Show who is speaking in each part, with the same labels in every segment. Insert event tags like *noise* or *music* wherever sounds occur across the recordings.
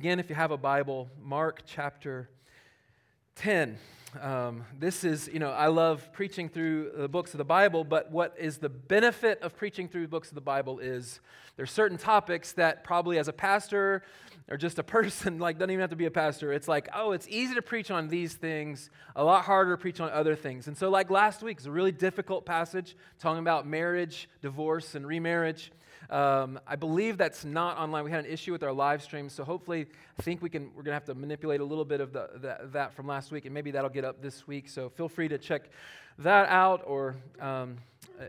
Speaker 1: Again, if you have a Bible, Mark chapter 10. Um, this is, you know, I love preaching through the books of the Bible, but what is the benefit of preaching through books of the Bible is there's certain topics that probably as a pastor or just a *laughs* person, like, doesn't even have to be a pastor, it's like, oh, it's easy to preach on these things, a lot harder to preach on other things. And so, like last week, it's a really difficult passage talking about marriage, divorce, and remarriage. Um, I believe that's not online. We had an issue with our live stream, so hopefully, I think we can. We're to have to manipulate a little bit of the, the, that from last week, and maybe that'll get up this week. So feel free to check that out or um,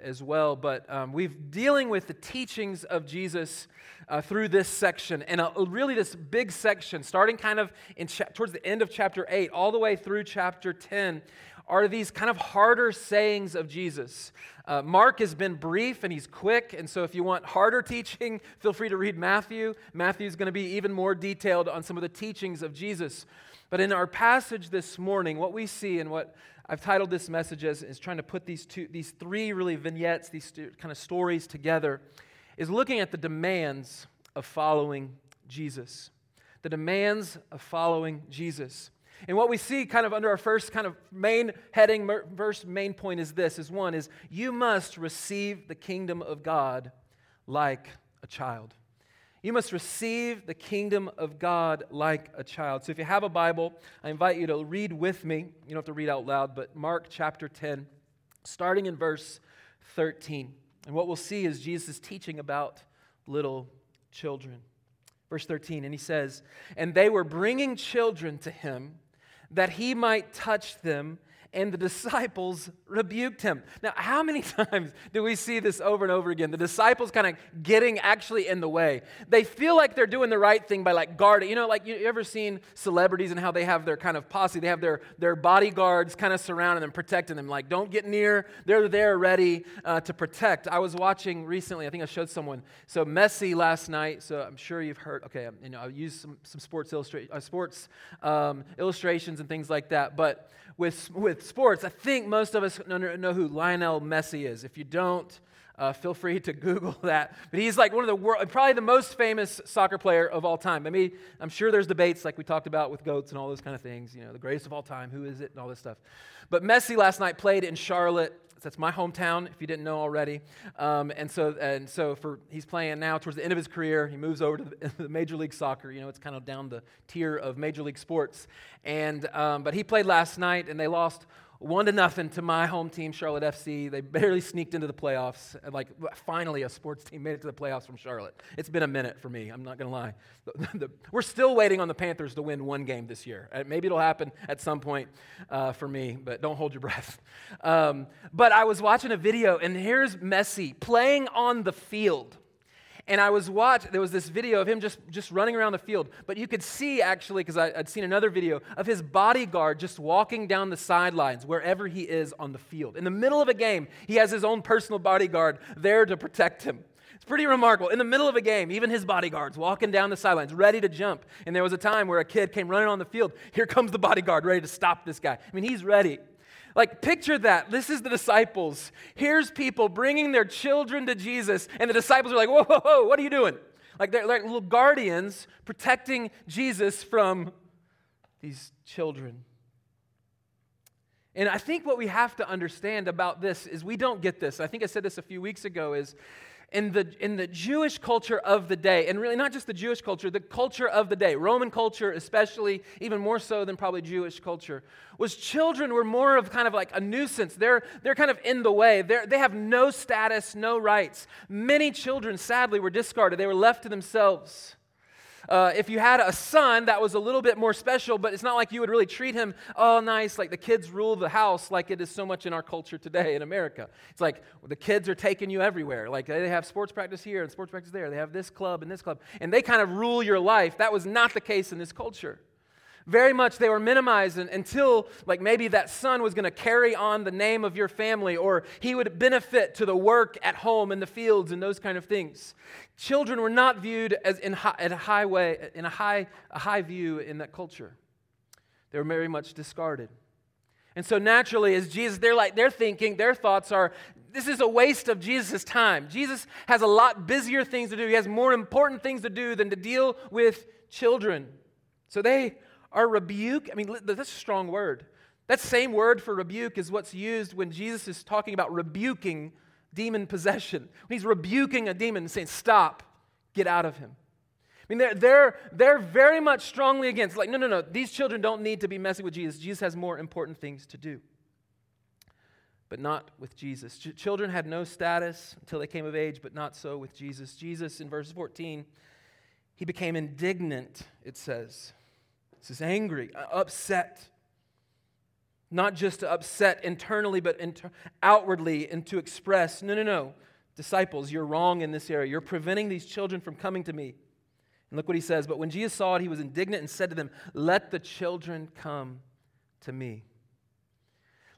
Speaker 1: as well. But um, we've dealing with the teachings of Jesus uh, through this section, and a, really this big section, starting kind of in cha- towards the end of chapter eight, all the way through chapter ten are these kind of harder sayings of Jesus. Uh, Mark has been brief and he's quick, and so if you want harder teaching, feel free to read Matthew. Matthew is going to be even more detailed on some of the teachings of Jesus. But in our passage this morning, what we see and what I've titled this message as is trying to put these two, these three really vignettes, these kind of stories together, is looking at the demands of following Jesus. The demands of following Jesus. And what we see kind of under our first kind of main heading, verse main point is this is one is you must receive the kingdom of God like a child. You must receive the kingdom of God like a child. So if you have a Bible, I invite you to read with me. You don't have to read out loud, but Mark chapter 10, starting in verse 13. And what we'll see is Jesus teaching about little children. Verse 13, and he says, And they were bringing children to him that he might touch them and the disciples rebuked him. Now, how many *laughs* times do we see this over and over again? The disciples kind of getting actually in the way. They feel like they're doing the right thing by like guarding. You know, like you ever seen celebrities and how they have their kind of posse? They have their, their bodyguards kind of surrounding them, protecting them. Like, don't get near. They're there ready uh, to protect. I was watching recently, I think I showed someone. So, Messi last night, so I'm sure you've heard, okay, you know, I'll use some, some sports, illustra- uh, sports um, illustrations and things like that. But with, with sports, I think most of us know who Lionel Messi is. If you don't, uh, feel free to *laughs* Google that. But he's like one of the world, probably the most famous soccer player of all time. I mean, I'm sure there's debates like we talked about with goats and all those kind of things. You know, the greatest of all time, who is it, and all this stuff. But Messi last night played in Charlotte that's my hometown, if you didn't know already. Um, and so, and so for he's playing now towards the end of his career. He moves over to the, *laughs* the Major League Soccer. You know, it's kind of down the tier of Major League sports. And um, but he played last night, and they lost one to nothing to my home team, Charlotte FC. They barely sneaked into the playoffs. Like, finally, a sports team made it to the playoffs from Charlotte. It's been a minute for me, I'm not going to lie. The, the, we're still waiting on the Panthers to win one game this year. Uh, maybe it'll happen at some point uh, for me, but don't hold your *laughs* breath. Um, but I was watching a video, and here's Messi playing on the field. And I was watching, there was this video of him just, just running around the field. But you could see, actually, because I'd seen another video, of his bodyguard just walking down the sidelines wherever he is on the field. In the middle of a game, he has his own personal bodyguard there to protect him. It's pretty remarkable. In the middle of a game, even his bodyguards walking down the sidelines, ready to jump. And there was a time where a kid came running on the field. Here comes the bodyguard, ready to stop this guy. I mean, he's ready. Like, picture that. This is the disciples. Here's people bringing their children to Jesus, and the disciples are like, whoa, whoa, whoa, what are you doing? Like, they're like little guardians protecting Jesus from these children. And I think what we have to understand about this is we don't get this. I think I said this a few weeks ago is in the, in the Jewish culture of the day, and really not just the Jewish culture, the culture of the day, Roman culture especially, even more so than probably Jewish culture, was children were more of kind of like a nuisance. They're, they're kind of in the way. They're, they have no status, no rights. Many children, sadly, were discarded. They were left to themselves. Uh, if you had a son that was a little bit more special, but it's not like you would really treat him, oh, nice, like the kids rule the house like it is so much in our culture today in America. It's like the kids are taking you everywhere. Like they have sports practice here and sports practice there. They have this club and this club. And they kind of rule your life. That was not the case in this culture. Very much they were minimized until, like, maybe that son was going to carry on the name of your family or he would benefit to the work at home in the fields and those kind of things. Children were not viewed as in, high, at a high way, in a high, a high view in that culture. They were very much discarded. And so naturally, as Jesus, they're like, they're thinking, their thoughts are, this is a waste of Jesus' time. Jesus has a lot busier things to do. He has more important things to do than to deal with children. So they are rebuke. I mean, that's a strong word. That same word for rebuke is what's used when Jesus is talking about rebuking demon possession. When *laughs* he's rebuking a demon and saying, Stop, get out of him. I mean, they're, they're, they're very much strongly against, like, no, no, no, these children don't need to be messing with Jesus. Jesus has more important things to do. But not with Jesus. Ch- children had no status until they came of age, but not so with Jesus. Jesus, in verse 14, he became indignant, it says. This is angry, uh, upset not just to upset internally, but inter- outwardly and to express, no, no, no, disciples, you're wrong in this area. You're preventing these children from coming to me. And look what he says. But when Jesus saw it, he was indignant and said to them, Let the children come to me.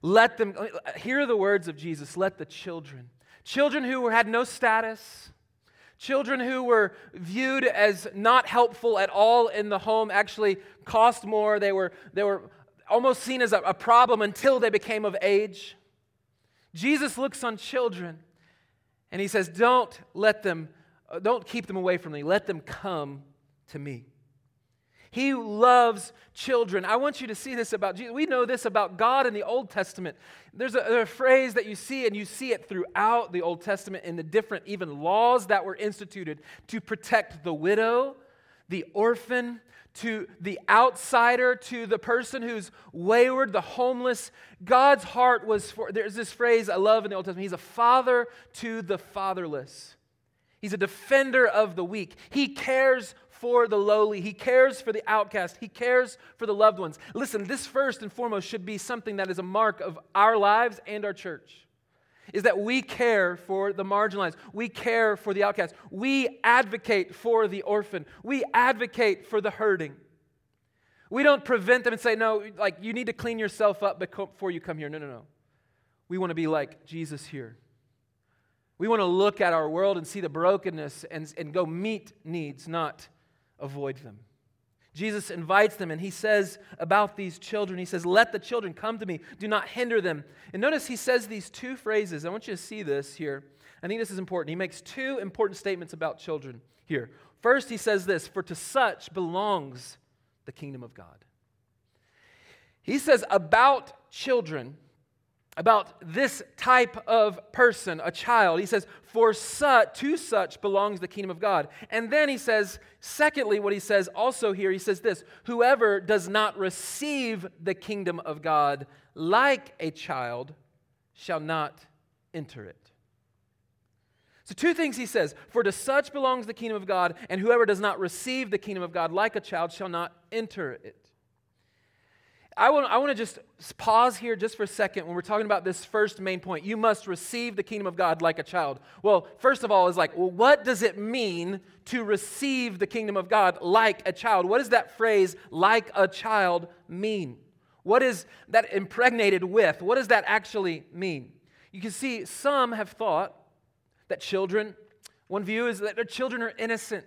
Speaker 1: Let them, uh, hear the words of Jesus, let the children. Children who had no status, children who were viewed as not helpful at all in the home actually cost more. They were, they were almost seen as a, a problem until they became of age. Jesus looks on children and he says, Don't let them, uh, don't keep them away from me. Let them come to me. He loves children. I want you to see this about Jesus. We know this about God in the Old Testament. There's a, a, phrase that you see, and you see it throughout the Old Testament in the different, even laws that were instituted to protect the widow, the orphan, to the outsider, to the person who's wayward, the homeless. God's heart was for, there's this phrase I love in the Old Testament He's a father to the fatherless. He's a defender of the weak. He cares for the lowly. He cares for the outcast. He cares for the loved ones. Listen, this first and foremost should be something that is a mark of our lives and our church is that we care for the marginalized. We care for the outcast. We advocate for the orphan. We advocate for the hurting. We don't prevent them and say, no, like you need to clean yourself up before you come here. No, no, no. We want to be like Jesus here. We want to look at our world and see the brokenness and, and go meet needs, not avoid them. Jesus invites them and he says about these children, he says, Let the children come to me, do not hinder them. And notice he says these two phrases. I want you to see this here. I think this is important. He makes two important statements about children here. First, he says this For to such belongs the kingdom of God. He says about children, about this type of person, a child. He says, For such, to such belongs the kingdom of God. And then he says, secondly, what he says also here, he says this Whoever does not receive the kingdom of God like a child shall not enter it. So, two things he says For to such belongs the kingdom of God, and whoever does not receive the kingdom of God like a child shall not enter it. I want, I want to just pause here just for a second when we're talking about this first main point. You must receive the kingdom of God like a child. Well, first of all, is like, well, what does it mean to receive the kingdom of God like a child? What does that phrase, like a child, mean? What is that impregnated with? What does that actually mean? You can see some have thought that children, one view is that their children are innocent.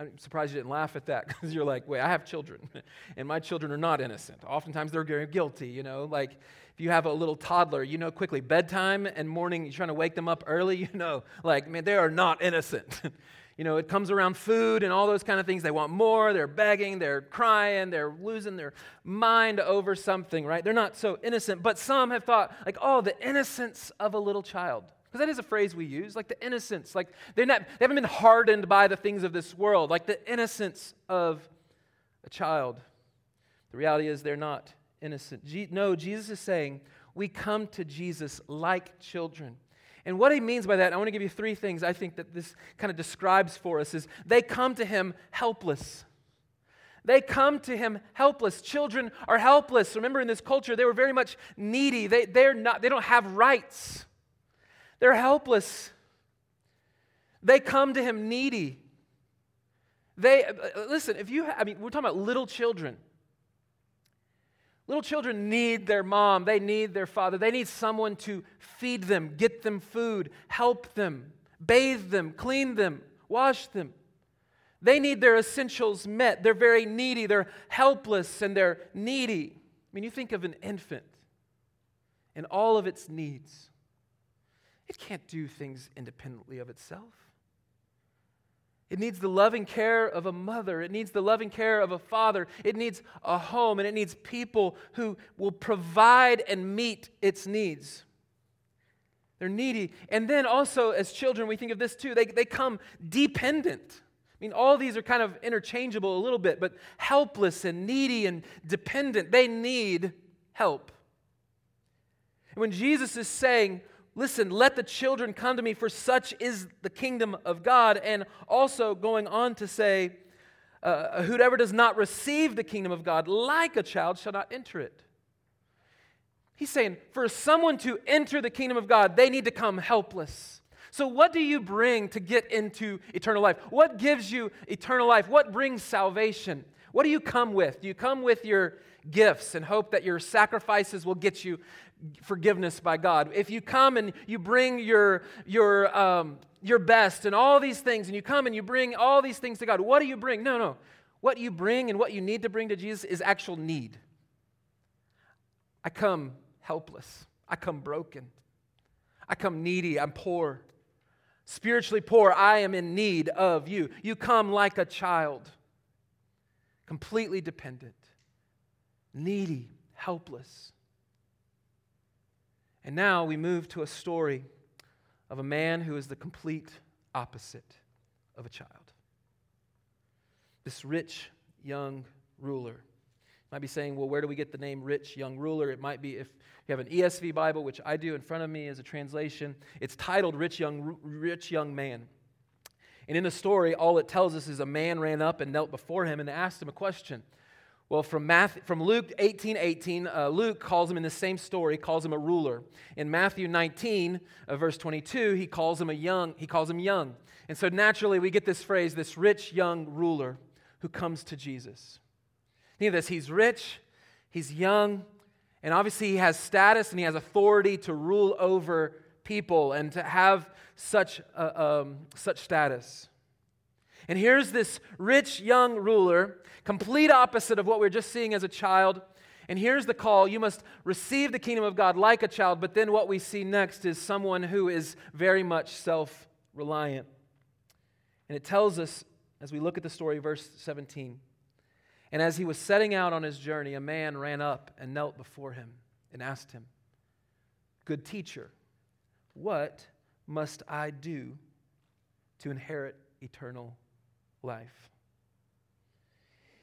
Speaker 1: I'm surprised you didn't laugh at that *laughs* because you're like, wait, I have children, *laughs* and my children are not innocent. Oftentimes they're very guilty, you know. Like if you have a little toddler, you know quickly, bedtime and morning, you're trying to wake them up early, *laughs* you know, like, man, they are not innocent. you know, it comes around food and all those kind of things. They want more, they're begging, they're crying, they're losing their mind over something, right? They're not so innocent. But some have thought, like, oh, the innocence of a little child. Because that is a phrase we use, like the innocence. Like they're not, they haven't been hardened by the things of this world, like the innocence of a child. The reality is they're not innocent. Je- no, Jesus is saying we come to Jesus like children. And what he means by that, I want to give you three things I think that this kind of describes for us is they come to him helpless. They come to him helpless. Children are helpless. Remember, in this culture, they were very much needy. They, they're not, they don't have rights. They're helpless. They come to him needy. They, uh, listen, if you, I mean, we're talking about little children. Little children need their mom, they need their father, they need someone to feed them, get them food, help them, bathe them, clean them, wash them. They need their essentials met. They're very needy, they're helpless, and they're needy. I mean, you think of an infant and all of its needs. It can't do things independently of itself. It needs the loving care of a mother. It needs the loving care of a father. It needs a home, and it needs people who will provide and meet its needs. They're needy. And then also, as children, we think of this too. They, they come dependent. I mean, all these are kind of interchangeable a little bit, but helpless and needy and dependent. They need help. And when Jesus is saying, Listen, let the children come to me, for such is the kingdom of God. And also going on to say, uh, Whoever does not receive the kingdom of God like a child shall not enter it. He's saying, for someone to enter the kingdom of God, they need to come helpless. So, what do you bring to get into eternal life? What gives you eternal life? What brings salvation? What do you come with? Do you come with your gifts and hope that your sacrifices will get you forgiveness by God. If you come and you bring your, your, um, your best and all these things, and you come and you bring all these things to God, what do you bring? No, no. What you bring and what you need to bring to Jesus is actual need. I come helpless. I come broken. I come needy. I'm poor. Spiritually poor. I am in need of you. You come like a child, completely dependent, needy, helpless. And now we move to a story of a man who is the complete opposite of a child. This rich young ruler. Might be saying, well, where do we get the name rich young ruler? It might be if you have an ESV Bible, which I do in front of me as a translation, it's titled Rich Young, rich young Man. And in the story, all it tells us is a man ran up and knelt before him and asked him a question. Well, from, Matthew, from Luke 18 18, uh, Luke calls him in the same story, calls him a ruler. In Matthew 19, uh, verse 22, he calls him a young, he calls him young. And so naturally, we get this phrase, this rich young ruler who comes to Jesus. Think of this, he's rich, he's young, and obviously he has status and he has authority to rule over people and to have such, uh, um, such status. And here's this rich young ruler, complete opposite of what we are just seeing as a child. And here's the call you must receive the kingdom of God like a child. But then what we see next is someone who is very much self reliant. And it tells us, as we look at the story, verse 17. And as he was setting out on his journey, a man ran up and knelt before him and asked him, Good teacher, what must I do to inherit eternal life.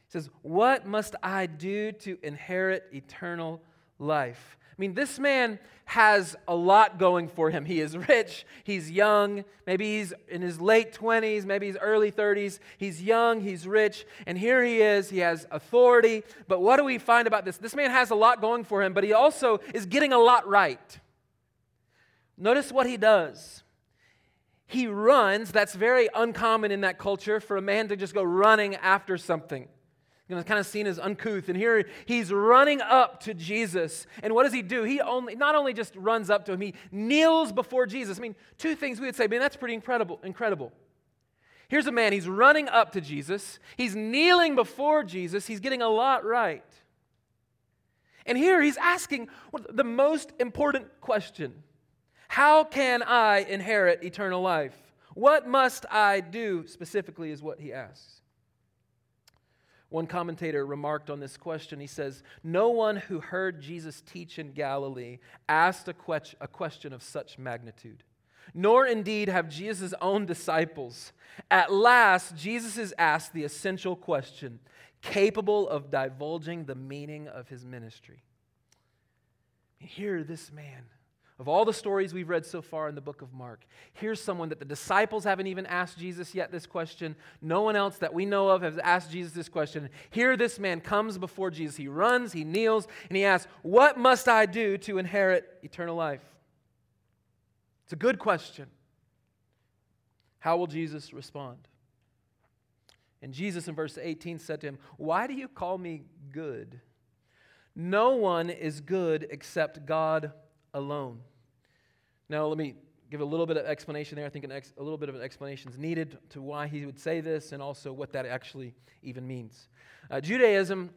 Speaker 1: He says, What must I do to inherit eternal life? I mean, this man has a lot going for him. He is rich, he's young, maybe he's in his late 20s, maybe he's early 30s. He's young, he's rich, and here he is. He has authority. But what do we find about this? This man has a lot going for him, but he also is getting a lot right. Notice what he does he runs. That's very uncommon in that culture for a man to just go running after something. You know, kind of seen as uncouth. And here he's running up to Jesus. And what does he do? He only not only just runs up to him, he kneels before Jesus. I mean, two things we would say, man, that's pretty incredible. Incredible. Here's a man, he's running up to Jesus, he's kneeling before Jesus, he's getting a lot right. And here he's asking the most important question how can I inherit eternal life? What must I do? Specifically, is what he asks. One commentator remarked on this question. He says, No one who heard Jesus teach in Galilee asked a, que- a question of such magnitude, nor indeed have Jesus' own disciples. At last, Jesus is asked the essential question, capable of divulging the meaning of his ministry. Here, this man of all the stories we've read so far in the book of Mark, here's someone that the disciples haven't even asked Jesus yet this question. No one else that we know of has asked Jesus this question. Here, this man comes before Jesus. He runs, he kneels, and he asks, What must I do to inherit eternal life? It's a good question. How will Jesus respond? And Jesus in verse 18 said to him, Why do you call me good? No one is good except God alone. Now, let me give a little bit of explanation there. I think ex- a little bit of an explanation is needed to why he would say this and also what that actually even means. Uh, Judaism,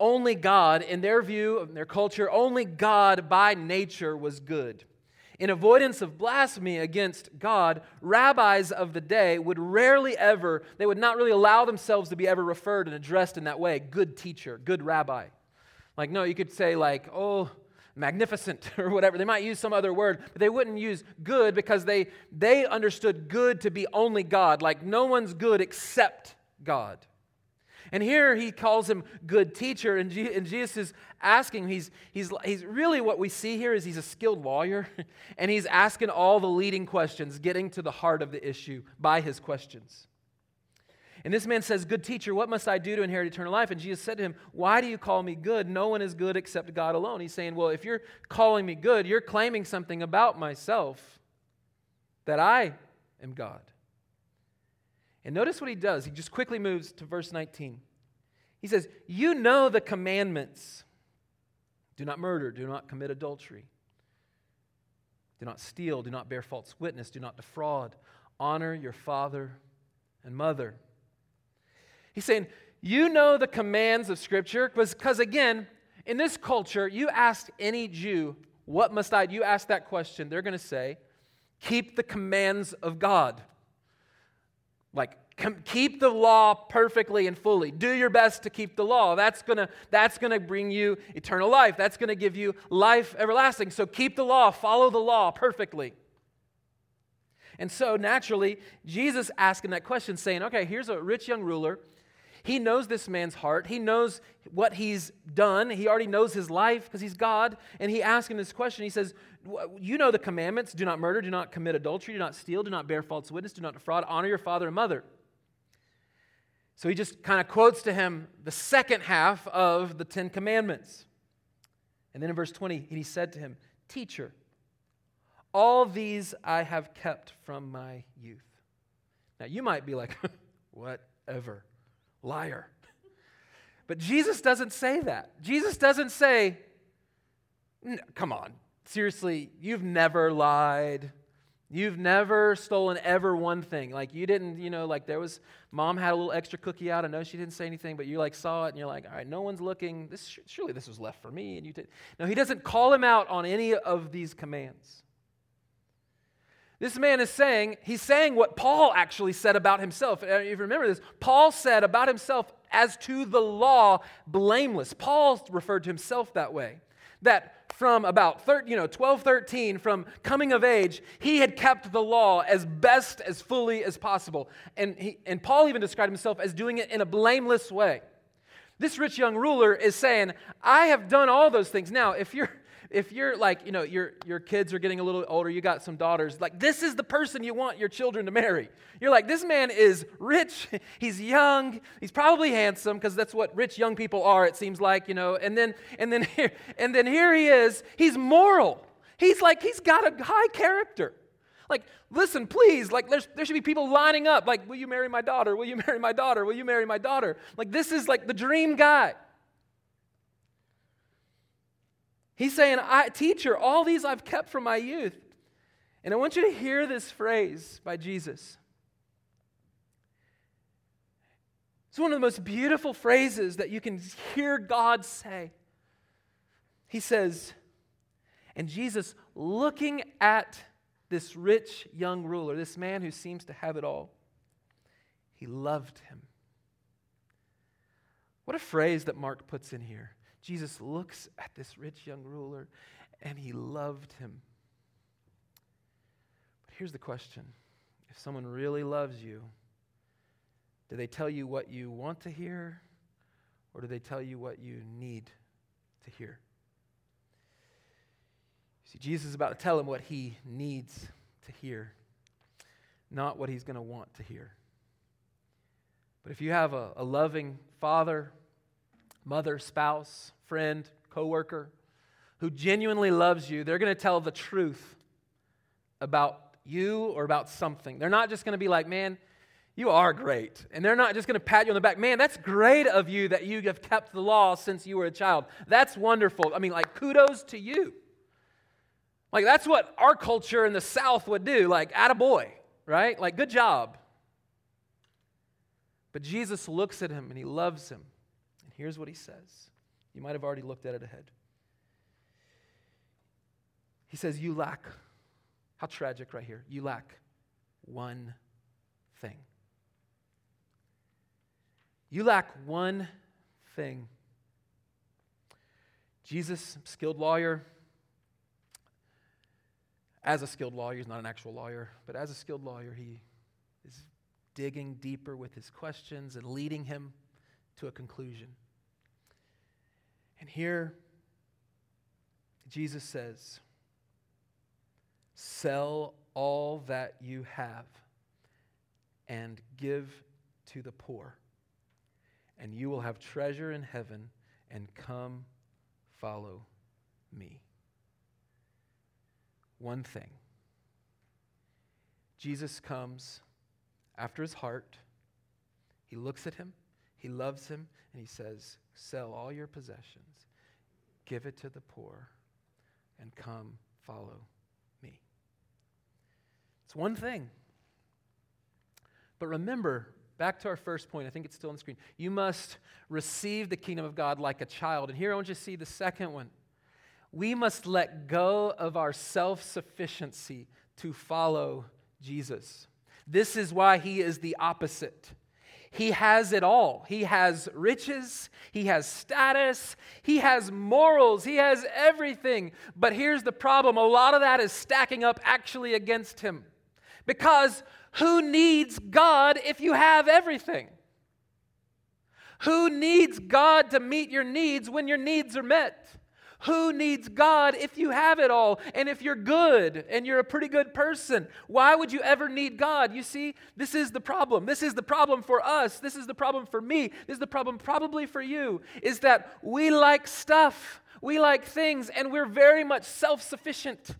Speaker 1: only God, in their view, in their culture, only God by nature was good. In avoidance of blasphemy against God, rabbis of the day would rarely ever, they would not really allow themselves to be ever referred and addressed in that way good teacher, good rabbi. Like, no, you could say, like, oh, magnificent *laughs* or whatever. They might use some other word, but they wouldn't use good because they, they understood good to be only God. Like, no one's good except God. And here he calls him good teacher, and, G- and Jesus is asking, he's, he's, he's really what we see here is he's a skilled lawyer, *laughs* and he's asking all the leading questions, getting to the heart of the issue by his questions. And this man says, Good teacher, what must I do to inherit eternal life? And Jesus said to him, Why do you call me good? No one is good except God alone. He's saying, Well, if you're calling me good, you're claiming something about myself that I am God. And notice what he does. He just quickly moves to verse 19. He says, You know the commandments do not murder, do not commit adultery, do not steal, do not bear false witness, do not defraud, honor your father and mother. He's saying, You know the commands of Scripture, because again, in this culture, you ask any Jew, What must I? You ask that question, they're going to say, Keep the commands of God. Like, keep the law perfectly and fully. Do your best to keep the law. That's going to that's going to bring you eternal life. That's going to give you life everlasting. So keep the law, follow the law perfectly. And so naturally, Jesus asking that question, saying, okay, here's a rich young ruler. He knows this man's heart. He knows what he's done. He already knows his life because he's God. And he asks him this question. He says, You know the commandments do not murder, do not commit adultery, do not steal, do not bear false witness, do not defraud, honor your father and mother. So he just kind of quotes to him the second half of the Ten Commandments. And then in verse 20, he said to him, Teacher, all these I have kept from my youth. Now you might be like, *laughs* whatever, liar. But Jesus doesn't say that. Jesus doesn't say, come on, seriously, you've never lied. You've never stolen ever one thing. Like you didn't, you know, like there was mom had a little extra cookie out. I know she didn't say anything, but you like saw it and you're like, all right, no one's looking. This surely this was left for me. And you did. No, he doesn't call him out on any of these commands. This man is saying, he's saying what Paul actually said about himself. Uh, if you remember this, Paul said about himself as to the law, blameless. Paul referred to himself that way. That from about 13, you know, 12, 13, from coming of age, he had kept the law as best, as fully as possible. And, he, and Paul even described himself as doing it in a blameless way. This rich young ruler is saying, I have done all those things. Now, if you're if you're like, you know, your, your kids are getting a little older, you got some daughters, like this is the person you want your children to marry. You're like, this man is rich, *laughs* he's young, he's probably handsome, because that's what rich young people are, it seems like, you know, and then and then *laughs* here, and then here he is, he's moral. He's like, he's got a high character. Like, listen, please, like there should be people lining up, like, will you marry my daughter? Will you *laughs* marry my daughter? Will you marry my daughter? Like, this is like the dream guy. He's saying, I, Teacher, all these I've kept from my youth. And I want you to hear this phrase by Jesus. It's one of the most beautiful phrases that you can hear God say. He says, and Jesus, looking at this rich young ruler, this man who seems to have it all, he loved him. What a phrase that Mark puts in here. Jesus looks at this rich young ruler and he loved him. But here's the question if someone really loves you, do they tell you what you want to hear or do they tell you what you need to hear? See, Jesus is about to tell him what he needs to hear, not what he's going to want to hear. But if you have a, a loving father mother, spouse, friend, coworker who genuinely loves you, they're going to tell the truth about you or about something. They're not just going to be like, man, you are great. And they're not just going to pat you on the back. Man, that's great of you that you have kept the law since you were a child. That's wonderful. I mean, like, kudos to you. Like, that's what our culture in the South would do. Like, attaboy, right? Like, good job. But Jesus looks at him and he loves him. And here's what he says. You might have already looked at it ahead. He says, You lack How tragic right here. You lack one thing. You lack one thing. Jesus, skilled lawyer, as a skilled lawyer, he's not an actual lawyer, but as a skilled lawyer, he is digging deeper with his questions and leading him to a conclusion. And here, Jesus says, Sell all that you have and give to the poor, and you will have treasure in heaven, and come follow me. One thing Jesus comes after his heart, he looks at him, he loves him, and he says, Sell all your possessions, give it to the poor, and come follow me. It's one thing. But remember, back to our first point, I think it's still on the screen. You must receive the kingdom of God like a child. And here I want you to see the second one. We must let go of our self sufficiency to follow Jesus. This is why he is the opposite. He has it all. He has riches, he has status, he has morals, he has everything. But here's the problem a lot of that is stacking up actually against him. Because who needs God if you have everything? Who needs God to meet your needs when your needs are met? Who needs God if you have it all and if you're good and you're a pretty good person? Why would you ever need God? You see, this is the problem. This is the problem for us. This is the problem for me. This is the problem probably for you is that we like stuff, we like things, and we're very much self sufficient.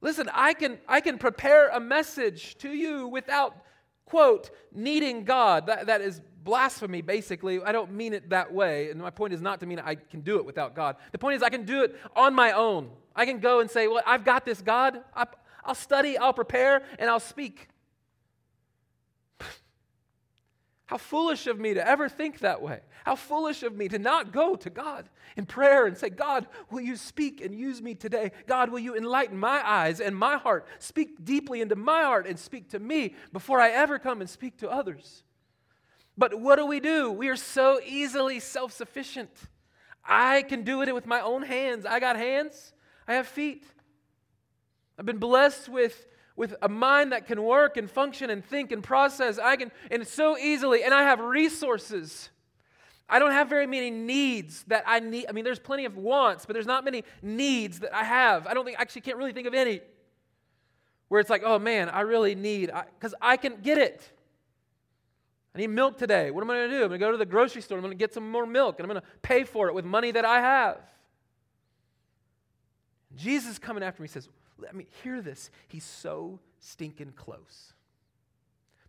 Speaker 1: Listen, I can, I can prepare a message to you without, quote, needing God. That, that is blasphemy, basically. I don't mean it that way. And my point is not to mean I can do it without God. The point is, I can do it on my own. I can go and say, Well, I've got this, God. I, I'll study, I'll prepare, and I'll speak. How foolish of me to ever think that way. How foolish of me to not go to God in prayer and say, God, will you speak and use me today? God, will you enlighten my eyes and my heart? Speak deeply into my heart and speak to me before I ever come and speak to others. But what do we do? We are so easily self sufficient. I can do it with my own hands. I got hands, I have feet. I've been blessed with with a mind that can work and function and think and process. I can, and so easily, and I have resources. I don't have very many needs that I need. I mean, there's plenty of wants, but there's not many needs that I have. I don't think, I actually can't really think of any where it's like, oh man, I really need, because I, I can get it. I need milk today. What am I going to do? I'm going to go to the grocery store. I'm going to get some more milk, and I'm going to pay for it with money that I have. Jesus coming after me says, let me hear this. He's so stinking close,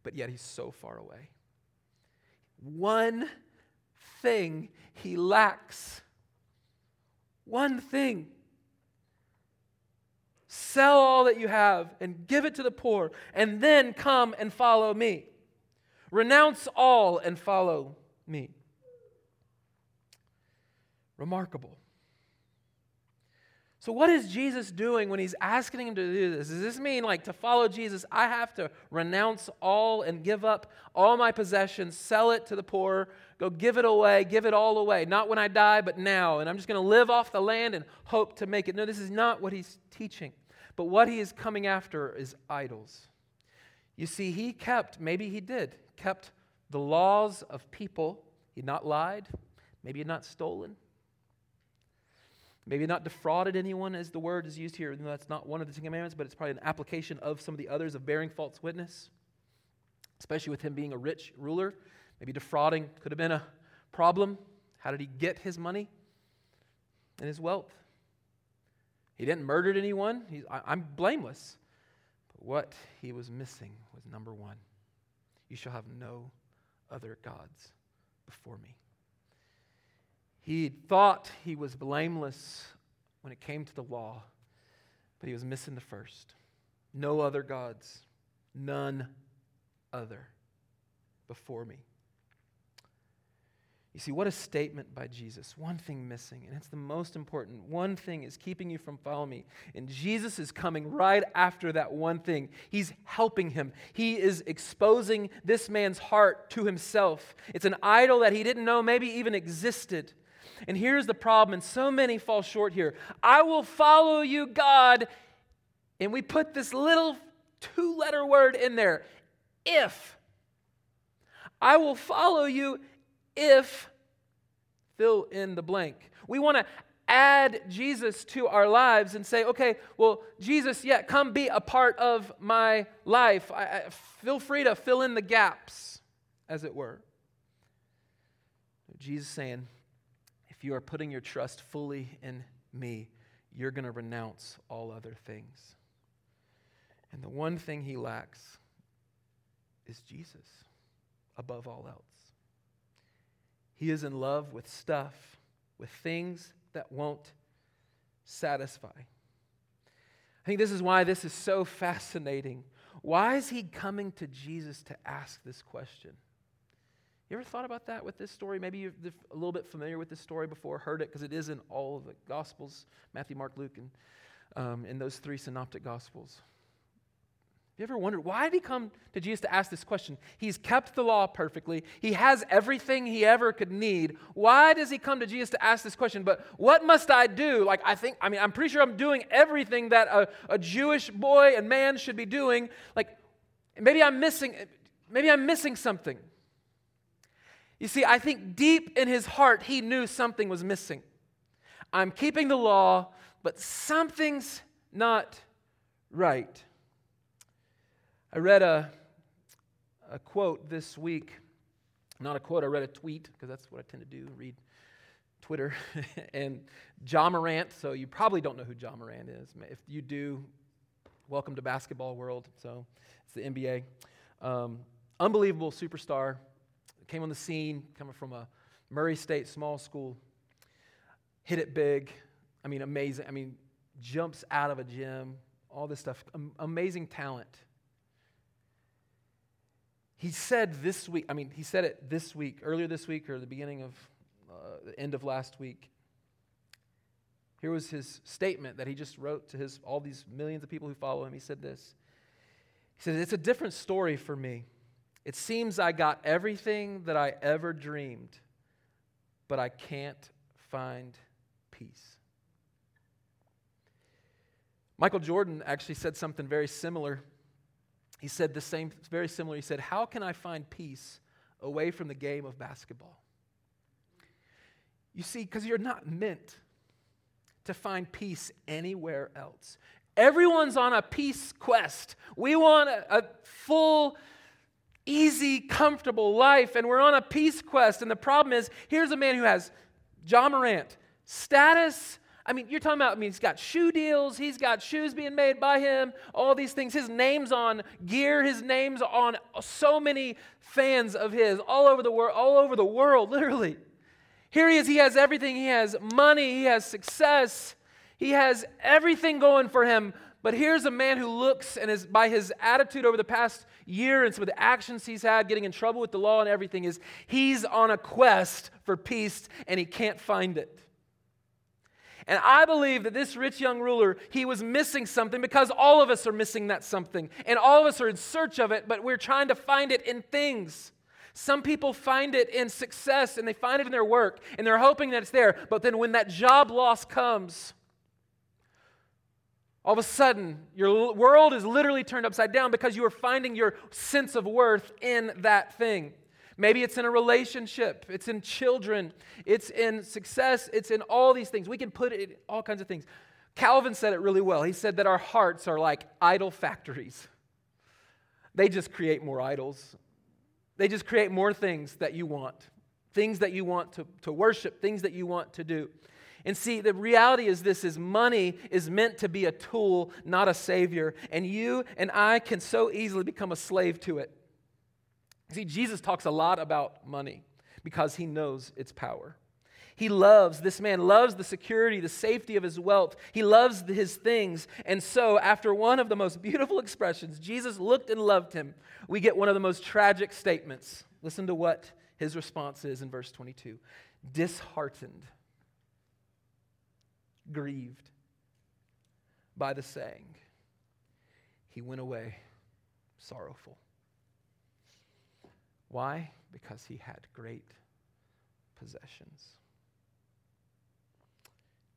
Speaker 1: but yet he's so far away. One thing he lacks. One thing. Sell all that you have and give it to the poor, and then come and follow me. Renounce all and follow me. Remarkable. So, what is Jesus doing when he's asking him to do this? Does this mean, like, to follow Jesus, I have to renounce all and give up all my possessions, sell it to the poor, go give it away, give it all away? Not when I die, but now. And I'm just going to live off the land and hope to make it. No, this is not what he's teaching. But what he is coming after is idols. You see, he kept, maybe he did, kept the laws of people. He'd not lied, maybe he'd not stolen. Maybe not defrauded anyone, as the word is used here. That's not one of the Ten Commandments, but it's probably an application of some of the others of bearing false witness, especially with him being a rich ruler. Maybe defrauding could have been a problem. How did he get his money and his wealth? He didn't murder anyone. He's, I, I'm blameless. But what he was missing was number one you shall have no other gods before me. He thought he was blameless when it came to the law, but he was missing the first. No other gods, none other before me. You see, what a statement by Jesus. One thing missing, and it's the most important. One thing is keeping you from following me. And Jesus is coming right after that one thing. He's helping him, he is exposing this man's heart to himself. It's an idol that he didn't know maybe even existed. And here's the problem, and so many fall short here I will follow you, God. And we put this little two letter word in there if. I will follow you if fill in the blank. We want to add Jesus to our lives and say, okay, well, Jesus, yeah, come be a part of my life. I, I, feel free to fill in the gaps, as it were. Jesus saying, if you are putting your trust fully in me, you're going to renounce all other things. And the one thing he lacks is Jesus above all else. He is in love with stuff, with things that won't satisfy. I think this is why this is so fascinating. Why is he coming to Jesus to ask this question? You ever thought about that with this story? Maybe you're a little bit familiar with this story before, heard it, because it is in all of the Gospels Matthew, Mark, Luke, and um, in those three synoptic Gospels. You ever wondered why did he come to Jesus to ask this question? He's kept the law perfectly. He has everything he ever could need. Why does he come to Jesus to ask this question? But what must I do? Like, I think, I mean, I'm pretty sure I'm doing everything that a, a Jewish boy and man should be doing. Like, maybe I'm missing, maybe I'm missing something. You see, I think deep in his heart, he knew something was missing. I'm keeping the law, but something's not right. I read a, a quote this week. Not a quote, I read a tweet, because that's what I tend to do read Twitter. *laughs* and Ja Morant, so you probably don't know who Ja Morant is. If you do, welcome to basketball world. So it's the NBA. Um, unbelievable superstar. Came on the scene, coming from a Murray State small school. Hit it big. I mean, amazing. I mean, jumps out of a gym, all this stuff. amazing talent. He said this week, I mean, he said it this week, earlier this week or the beginning of uh, the end of last week. Here was his statement that he just wrote to his all these millions of people who follow him. He said this. He said, It's a different story for me. It seems I got everything that I ever dreamed, but I can't find peace. Michael Jordan actually said something very similar he said the same, very similar. He said, How can I find peace away from the game of basketball? You see, because you're not meant to find peace anywhere else. Everyone's on a peace quest. We want a, a full, easy, comfortable life, and we're on a peace quest. And the problem is here's a man who has Ja Morant, status, I mean, you're talking about, I mean, he's got shoe deals, he's got shoes being made by him, all these things. His name's on gear, his name's on so many fans of his all over the world, all over the world, *laughs* literally. Here he is, he has everything. He has money, he has success, he has everything going for him. But here's a man who looks and is by his attitude over the past year and some of the actions he's had, getting in trouble with the law and everything, is he's on a quest for peace and he can't find it. And I believe that this rich young ruler, he was missing something because all of us are missing that something. And all of us are in search of it, but we're trying to find it in things. Some people find it in success and they find it in their work and they're hoping that it's there. But then when that job loss comes, all of a sudden, your world is literally turned upside down because you are finding your sense of worth in that thing. Maybe it's in a relationship, it's in children, it's in success, it's in all these things. We can put it in all kinds of things. Calvin said it really well. He said that our hearts are like idol factories. They just create more idols. They just create more things that you want, things that you want to, to worship, things that you want to do. And see, the reality is this is money is meant to be a tool, not a savior. And you and I can so easily become a slave to it. See, Jesus talks a lot about money because he knows its power. He loves, this man loves the security, the safety of his wealth. He loves his things. And so, after one of the most beautiful expressions, Jesus looked and loved him, we get one of the most tragic statements. Listen to what His response is in verse 22 disheartened, grieved by the saying, he went away sorrowful. Why? Because he had great possessions.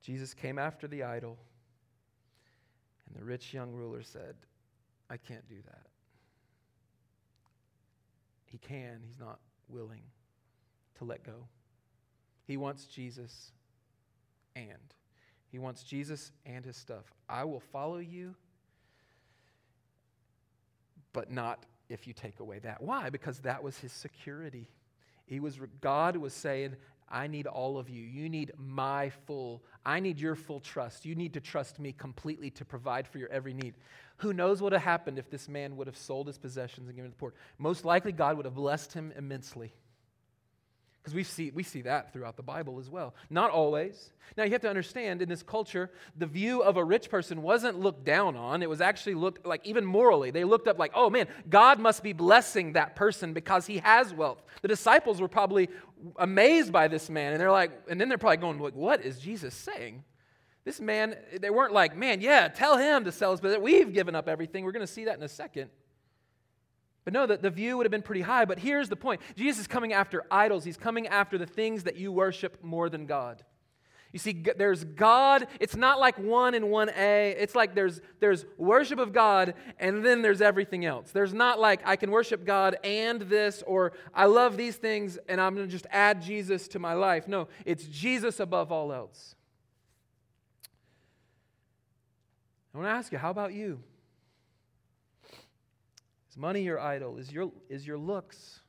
Speaker 1: Jesus came after the idol, and the rich young ruler said, I can't do that. He can, he's not willing to let go. He wants Jesus and. He wants Jesus and his stuff. I will follow you, but not if you take away that. Why? Because that was his security. He was God was saying, I need all of you. You need my full, I need your full trust. You need to trust me completely to provide for your every need. Who knows what would have happened if this man would have sold his possessions and given to the poor? Most likely, God would have blessed him immensely. Because we see, we see that throughout the Bible as well. Not always. Now, you have to understand, in this culture, the view of a rich person wasn't looked down on. It was actually looked like, even morally, they looked up like, oh man, God must be blessing that person because he has wealth. The disciples were probably amazed by this man, and they're like, and then they're probably going, like, what is Jesus saying? This man, they weren't like, man, yeah, tell him to sell his business. We've given up everything. We're going to see that in a second. But no, the, the view would have been pretty high. But here's the point Jesus is coming after idols, he's coming after the things that you worship more than God. You see, there's God. It's not like one and one A. It's like there's, there's worship of God and then there's everything else. There's not like I can worship God and this or I love these things and I'm going to just add Jesus to my life. No, it's Jesus above all else. I want to ask you, how about you? Is money your idol? Is your, is your looks?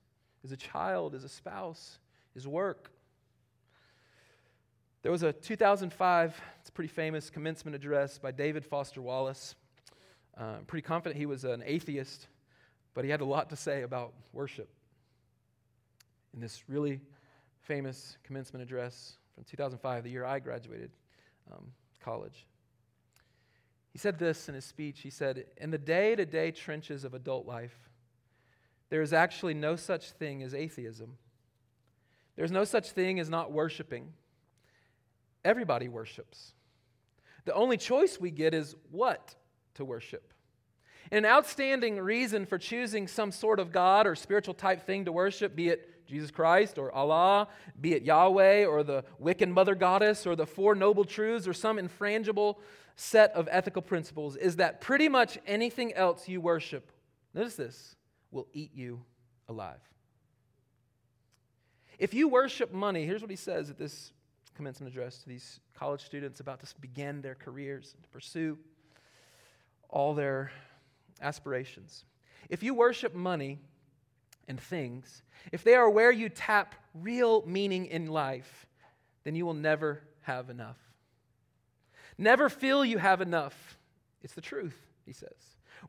Speaker 1: Is a child? Is a spouse? Is work? There was a 2005, it's a pretty famous commencement address by David Foster Wallace. Uh, I'm pretty confident he was an atheist, but he had a lot to say about worship. In this really famous commencement address from 2005, the year I graduated um, college. He said this in his speech. He said, In the day to day trenches of adult life, there is actually no such thing as atheism. There's no such thing as not worshiping. Everybody worships. The only choice we get is what to worship. An outstanding reason for choosing some sort of God or spiritual type thing to worship, be it Jesus Christ or Allah, be it Yahweh or the Wiccan mother goddess or the Four Noble Truths or some infrangible set of ethical principles is that pretty much anything else you worship, notice this, will eat you alive. If you worship money, here's what he says at this commencement address to these college students about to begin their careers, and to pursue all their aspirations. If you worship money and things, if they are where you tap real meaning in life, then you will never have enough. Never feel you have enough. It's the truth, he says.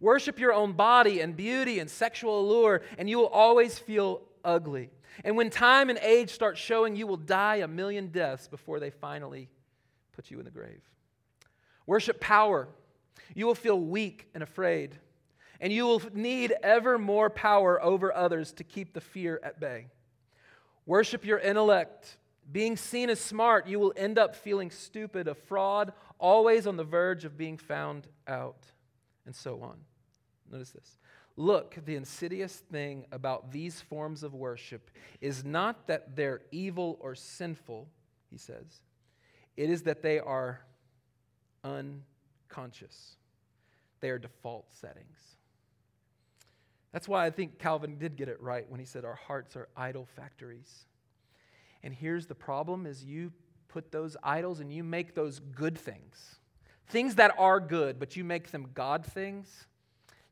Speaker 1: Worship your own body and beauty and sexual allure, and you will always feel ugly. And when time and age start showing, you will die a million deaths before they finally put you in the grave. Worship power. You will feel weak and afraid, and you will need ever more power over others to keep the fear at bay. Worship your intellect. Being seen as smart, you will end up feeling stupid, a fraud, always on the verge of being found out, and so on. Notice this. Look, the insidious thing about these forms of worship is not that they're evil or sinful, he says, it is that they are unconscious. They are default settings. That's why I think Calvin did get it right when he said our hearts are idol factories. And here's the problem is you put those idols and you make those good things. Things that are good, but you make them God things,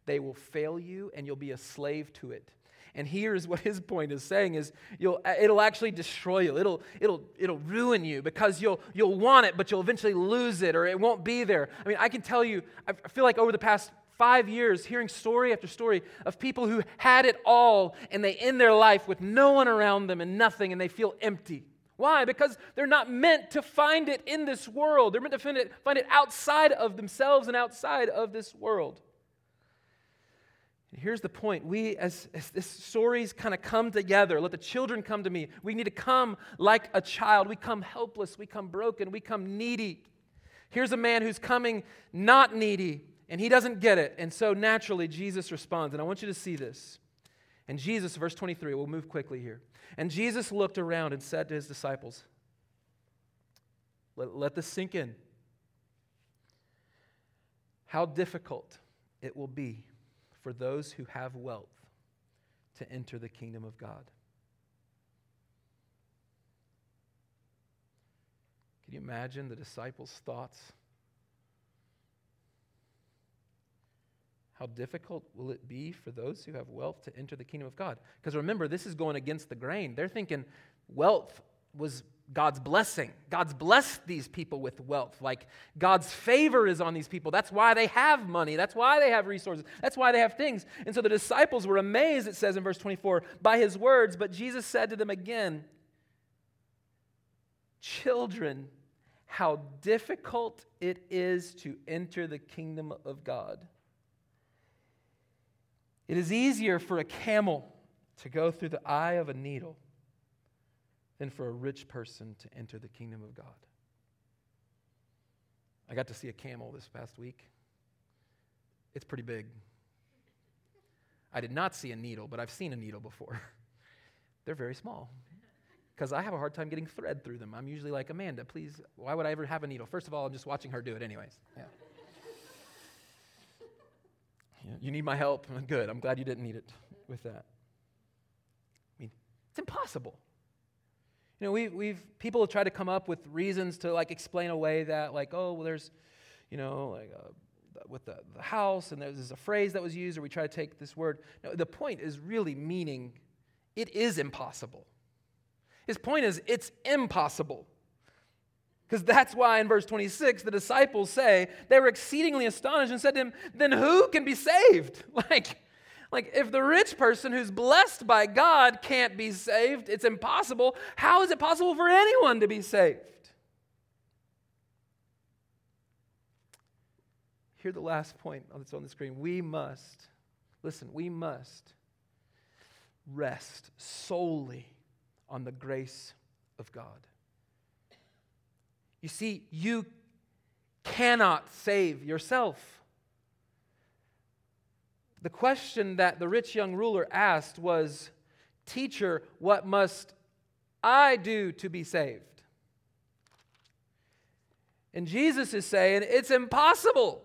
Speaker 1: they will fail you and you'll be a slave to it. And here's what his point is saying is you'll, it'll actually destroy you. It'll, it'll, it'll ruin you because you'll, you'll want it, but you'll eventually lose it or it won't be there. I mean, I can tell you, I feel like over the past five years hearing story after story of people who had it all and they end their life with no one around them and nothing and they feel empty. Why? Because they're not meant to find it in this world. They're meant to find it, find it outside of themselves and outside of this world. Here's the point. We, as, as this stories kind of come together, let the children come to me. We need to come like a child. We come helpless. We come broken. We come needy. Here's a man who's coming not needy, and he doesn't get it. And so naturally, Jesus responds. And I want you to see this. And Jesus, verse 23, we'll move quickly here. And Jesus looked around and said to his disciples, Let, let this sink in. How difficult it will be for those who have wealth to enter the kingdom of God. Can you imagine the disciples' thoughts? How difficult will it be for those who have wealth to enter the kingdom of God? Because remember, this is going against the grain. They're thinking wealth was God's blessing. God's blessed these people with wealth. Like God's favor is on these people. That's why they have money. That's why they have resources. That's why they have things. And so the disciples were amazed, it says in verse 24, by his words. But Jesus said to them again, Children, how difficult it is to enter the kingdom of God. It is easier for a camel to go through the eye of a needle than for a rich person to enter the kingdom of God. I got to see a camel this past week. It's pretty big. I did not see a needle, but I've seen a needle before. *laughs* They're very small because I have a hard time getting thread through them. I'm usually like, Amanda, please, why would I ever have a needle? First of all, I'm just watching her do it, anyways. Yeah. You need my help? *laughs* Good. I'm glad you didn't need it with that. I mean, it's impossible. You know, we, we've, people have tried to come up with reasons to like explain away that, like, oh, well, there's, you know, like uh, with the, the house, and there's a phrase that was used, or we try to take this word. No, the point is really meaning it is impossible. His point is it's impossible. Because that's why in verse 26, the disciples say, they were exceedingly astonished and said to him, Then who can be saved? *laughs* Like, like, if the rich person who's blessed by God can't be saved, it's impossible. How is it possible for anyone to be saved? Hear the last point that's on the screen. We must, listen, we must rest solely on the grace of God. You see, you cannot save yourself. The question that the rich young ruler asked was, Teacher, what must I do to be saved? And Jesus is saying, It's impossible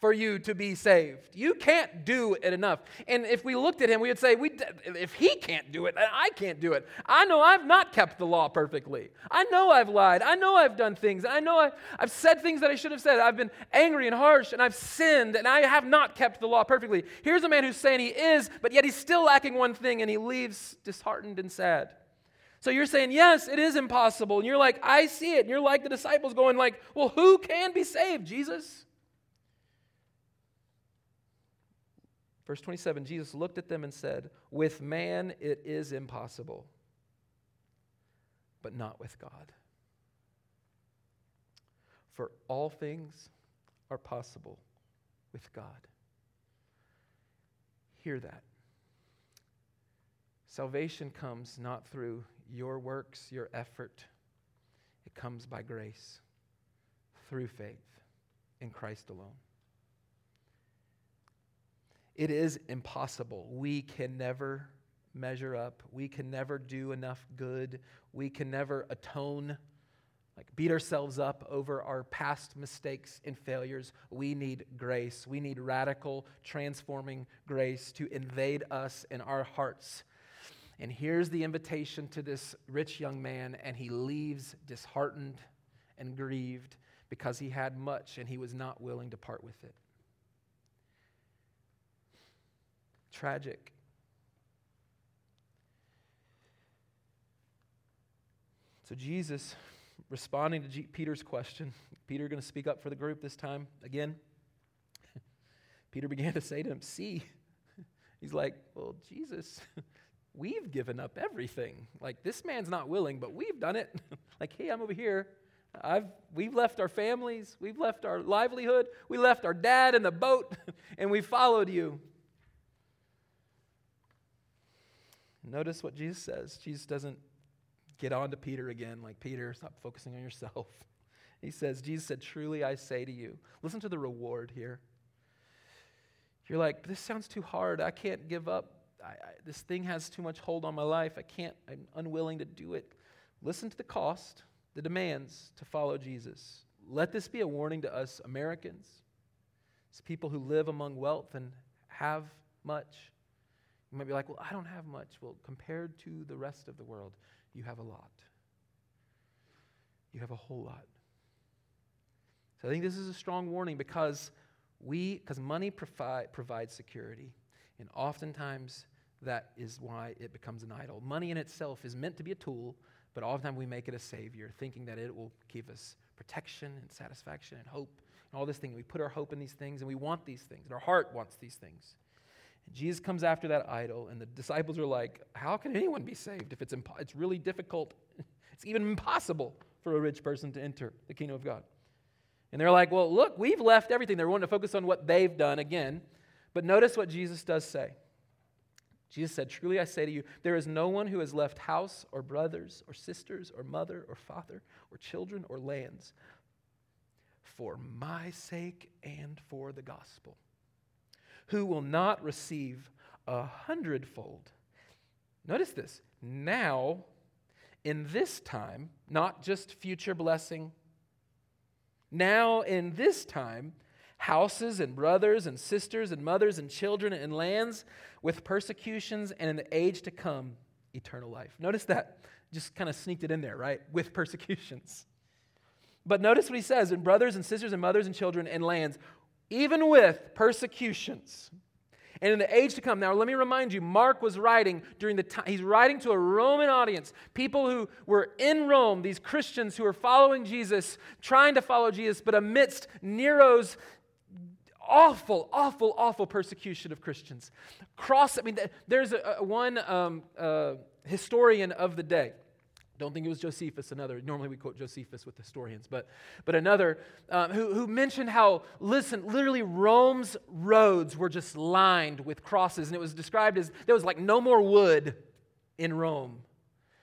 Speaker 1: for you to be saved. You can't do it enough. And if we looked at him, we would say, we, if he can't do it, I can't do it. I know I've not kept the law perfectly. I know I've lied. I know I've done things. I know I've, I've said things that I should have said. I've been angry and harsh, and I've sinned, and I have not kept the law perfectly. Here's a man who's saying he is, but yet he's still lacking one thing, and he leaves disheartened and sad. So you're saying, yes, it is impossible. And you're like, I see it. And you're like the disciples going like, well, who can be saved, Jesus? Verse 27 Jesus looked at them and said, With man it is impossible, but not with God. For all things are possible with God. Hear that. Salvation comes not through your works, your effort, it comes by grace through faith in Christ alone. It is impossible. We can never measure up. We can never do enough good. We can never atone, like beat ourselves up over our past mistakes and failures. We need grace. We need radical, transforming grace to invade us in our hearts. And here's the invitation to this rich young man, and he leaves disheartened and grieved because he had much and he was not willing to part with it. Tragic. So, Jesus, responding to G- Peter's question, Peter going to speak up for the group this time again. *laughs* Peter began to say to him, See, *laughs* he's like, Well, Jesus, *laughs* we've given up everything. Like, this man's not willing, but we've done it. like, hey, I'm over here. I've, we've left our families, we've left our livelihood, we left our dad in the boat, and we followed you. Notice what Jesus says. Jesus doesn't get on to Peter again, like, Peter, stop focusing on yourself. *laughs* He says, Jesus said, Truly I say to you. Listen to the reward here. You're like, this sounds too hard. I can't give up. I, I, this thing has too much hold on my life. I can't, I'm unwilling to do it. Listen to the cost, the demands to follow Jesus. Let this be a warning to us Americans, as people who live among wealth and have much. You might be like, well, I don't have much. Well, compared to the rest of the world, you have a lot. You have a whole lot. So I think this is a strong warning because we, because money provi- provides security, and oftentimes that is why it becomes an idol. Money in itself is meant to be a tool, but oftentimes we make it a savior, thinking that it will give us protection and satisfaction and hope and all this thing. We put our hope in these things and we want these things, and our heart wants these things. And Jesus comes after that idol, and the disciples are like, How can anyone be saved if it's, impo- it's really difficult? *laughs* it's even impossible for a rich person to enter the kingdom of God. And they're like, Well, look, we've left everything. They're wanting to focus on what they've done again. But notice what Jesus does say. Jesus said, Truly I say to you, there is no one who has left house or brothers or sisters or mother or father or children or lands for my sake and for the gospel, who will not receive a hundredfold. Notice this now, in this time, not just future blessing, now in this time, houses and brothers and sisters and mothers and children and lands with persecutions and in the age to come, eternal life. Notice that. Just kind of sneaked it in there, right? With *laughs* persecutions. But notice what he says in brothers and sisters and mothers and children and lands, even with persecutions. And in the age to come, now let me remind you, Mark was writing during the time, he's writing to a Roman audience, people who were in Rome, these Christians who were following Jesus, trying to follow Jesus, but amidst Nero's awful, awful, awful persecution of Christians. Cross, I mean, there's a, a one um, uh, historian of the day don't think it was Josephus, another. Normally we quote Josephus with historians, but, but another um, who, who mentioned how, listen, literally Rome's roads were just lined with crosses, and it was described as there was like no more wood in Rome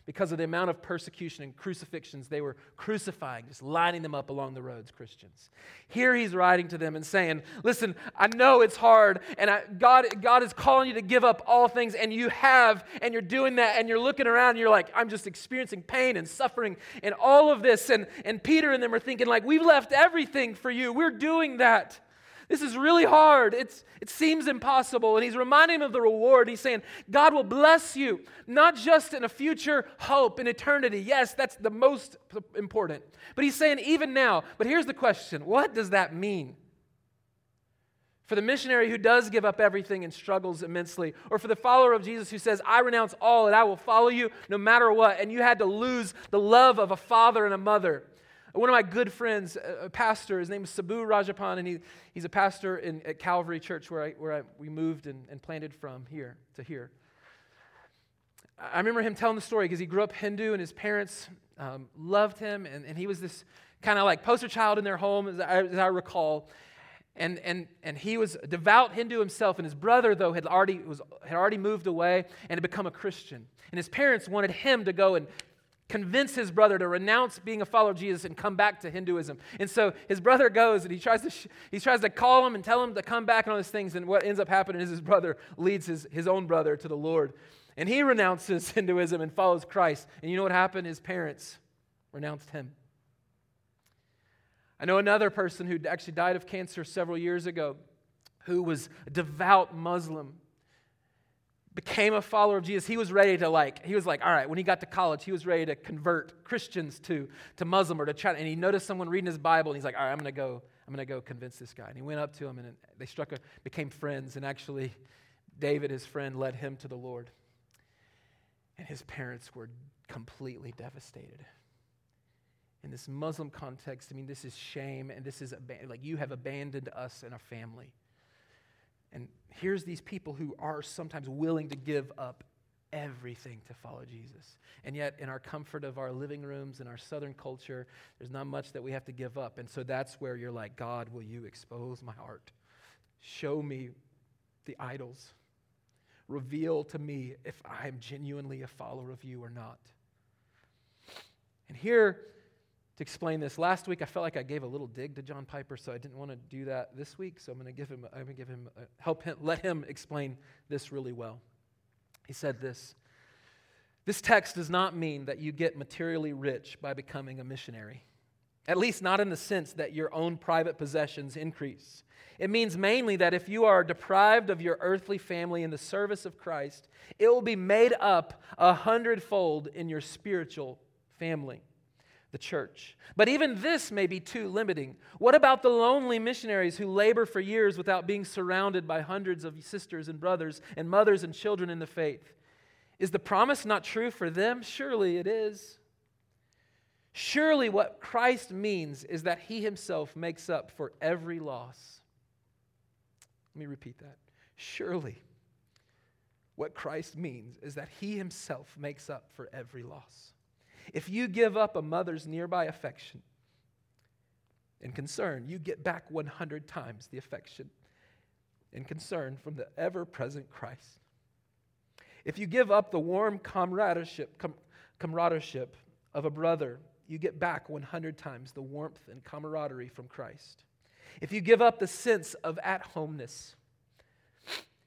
Speaker 1: because of the amount of persecution and crucifixions they were crucifying, just lining them up along the roads, Christians. Here he's writing to them and saying, Listen, I know it's hard, and I, God, God is calling you to give up all things, and you have, and you're doing that, and you're looking around, and you're like, I'm just experiencing pain and suffering and all of this. And, and Peter and them are thinking, like, we've left everything for you. We're doing that. This is really hard. It's, it seems impossible. And he's reminding him of the reward. He's saying, God will bless you, not just in a future hope in eternity. Yes, that's the most important. But he's saying, even now. But here's the question what does that mean? For the missionary who does give up everything and struggles immensely, or for the follower of Jesus who says, I renounce all and I will follow you no matter what, and you had to lose the love of a father and a mother one of my good friends, a pastor, his name is Sabu Rajapan, and he, he's a pastor in, at Calvary Church where, I, where I, we moved and, and planted from here to here. I remember him telling the story because he grew up Hindu and his parents um, loved him, and, and he was this kind of like poster child in their home, as I, as I recall. And, and, and he was a devout Hindu himself, and his brother, though, had already, was, had already moved away and had become a Christian. And his parents wanted him to go and convince his brother to renounce being a follower of Jesus and come back to Hinduism. And so his brother goes and he tries to, sh- he tries to call him and tell him to come back and all these things. And what ends up happening is his brother leads his, his own brother to the Lord. And he renounces *laughs* Hinduism and follows Christ. And you know what happened? His parents renounced him. I know another person who actually died of cancer several years ago who was a devout Muslim became a follower of Jesus, he was ready to like, he was like, all right, when he got to college, he was ready to convert Christians to, to Muslim or to China. And he noticed someone reading his Bible, and he's like, all right, I'm going to go, I'm going to go convince this guy. And he went up to him, and they struck a, became friends. And actually, David, his friend, led him to the Lord. And his parents were completely devastated. In this Muslim context, I mean, this is shame, and this is like you have abandoned us and our family. And here's these people who are sometimes willing to give up everything to follow Jesus. And yet, in our comfort of our living rooms and our southern culture, there's not much that we have to give up. And so that's where you're like, God, will you expose my heart? Show me the idols. reveal to me if I am genuinely a follower of you or not. And here, to explain this, last week I felt like I gave a little dig to John Piper, so I didn't want to do that this week. So I'm going to give him, I'm going to give him, uh, help him, let him explain this really well. He said this This text does not mean that you get materially rich by becoming a missionary, at least not in the sense that your own private possessions increase. It means mainly that if you are deprived of your earthly family in the service of Christ, it will be made up a hundredfold in your spiritual family, the church. But even this may be too limiting. What about the lonely missionaries who labor for years without being surrounded by hundreds of sisters and brothers and mothers and children in the faith? Is the promise not true for them? Surely it is. Surely what Christ means is that he himself makes up for every loss. Let me repeat that. Surely, what Christ means is that he himself makes up for every loss. If you give up a mother's nearby affection and concern, you get back 100 times the affection and concern from the ever present Christ. If you give up the warm comradeship, com- of a brother, you get back 100 times the warmth and camaraderie from Christ. If you give up the sense of at homeness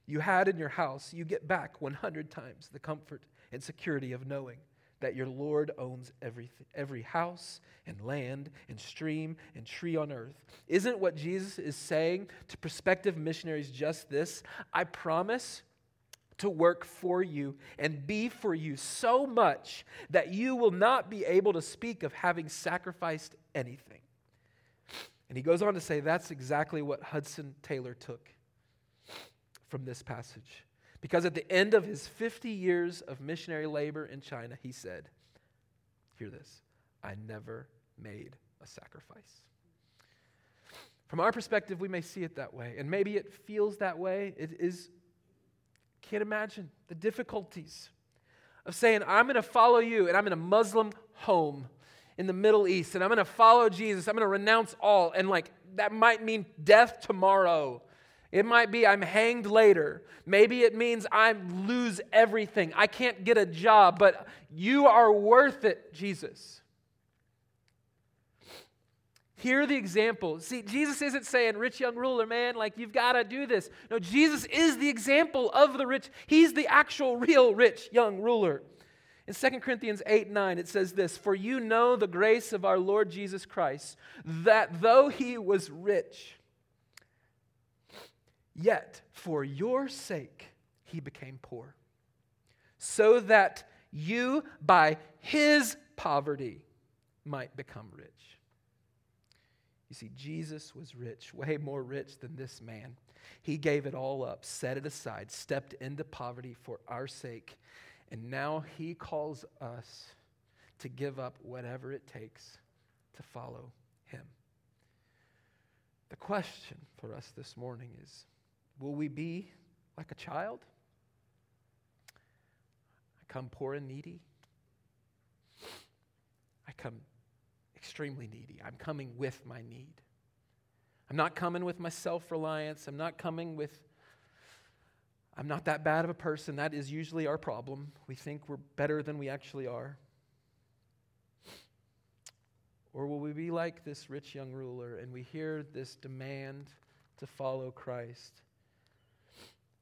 Speaker 1: you had in your house, you get back 100 times the comfort and security of knowing that your Lord owns everything, every house and land and stream and tree on earth. Isn't what Jesus is saying to prospective missionaries just this? I promise to work for you and be for you so much that you will not be able to speak of having sacrificed anything. And he goes on to say that's exactly what Hudson Taylor took from this passage. Because at the end of his 50 years of missionary labor in China, he said, Hear this, I never made a sacrifice. From our perspective, we may see it that way, and maybe it feels that way. It is, can't imagine the difficulties of saying, I'm going to follow you, and I'm in a Muslim home in the Middle East, and I'm going to follow Jesus. I'm going to renounce all. And like, that might mean death tomorrow. It might be I'm hanged later. Maybe it means I lose everything. I can't get a job, but you are worth it, Jesus. Hear the example. See, Jesus isn't saying, rich young ruler, man, like you've got to do this. No, Jesus is the example of the rich. He's the actual, real rich young ruler. In 2 Corinthians 8 9, it says this For you know the grace of our Lord Jesus Christ, that though he was rich, yet for your sake he became poor, so that you by his poverty might become rich. You see, Jesus was rich, way more rich than this man. He gave it all up, set it aside, stepped into poverty for our sake and now he calls us to give up whatever it takes to follow him. The question for us this morning is will we be like a child? I come poor and needy. I come extremely needy. I'm coming with my need. I'm not coming with my self reliance. I'm not coming with I'm not that bad of a person. That is usually our problem. We think we're better than we actually are. Or will we be like this rich young ruler and we hear this demand to follow Christ?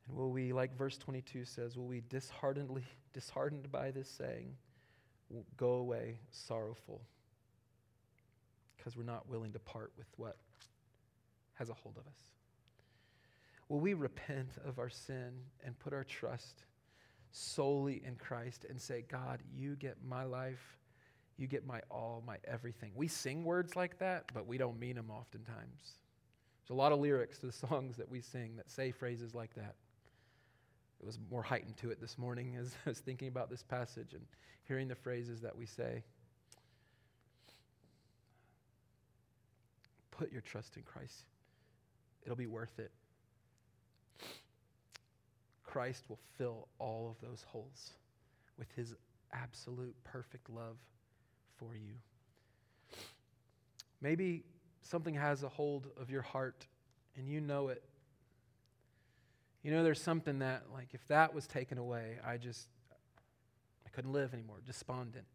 Speaker 1: And will we, like verse 22 says, will we disheartenedly, *laughs* disheartened by this saying, go away sorrowful? Because we're not willing to part with what has a hold of us. Will we repent of our sin and put our trust solely in Christ and say, God, you get my life, you get my all, my everything? We sing words like that, but we don't mean them oftentimes. There's a lot of lyrics to the *laughs* songs that we sing that say phrases like that. It was more heightened to it this morning as I was thinking about this passage and hearing the phrases that we say. Put your trust in Christ, it'll be worth it. Christ will fill all of those holes with his absolute perfect love for you. Maybe something has a hold of your heart and you know it. You know, there's something that, like, if that was taken away, I just, I couldn't live anymore, despondent.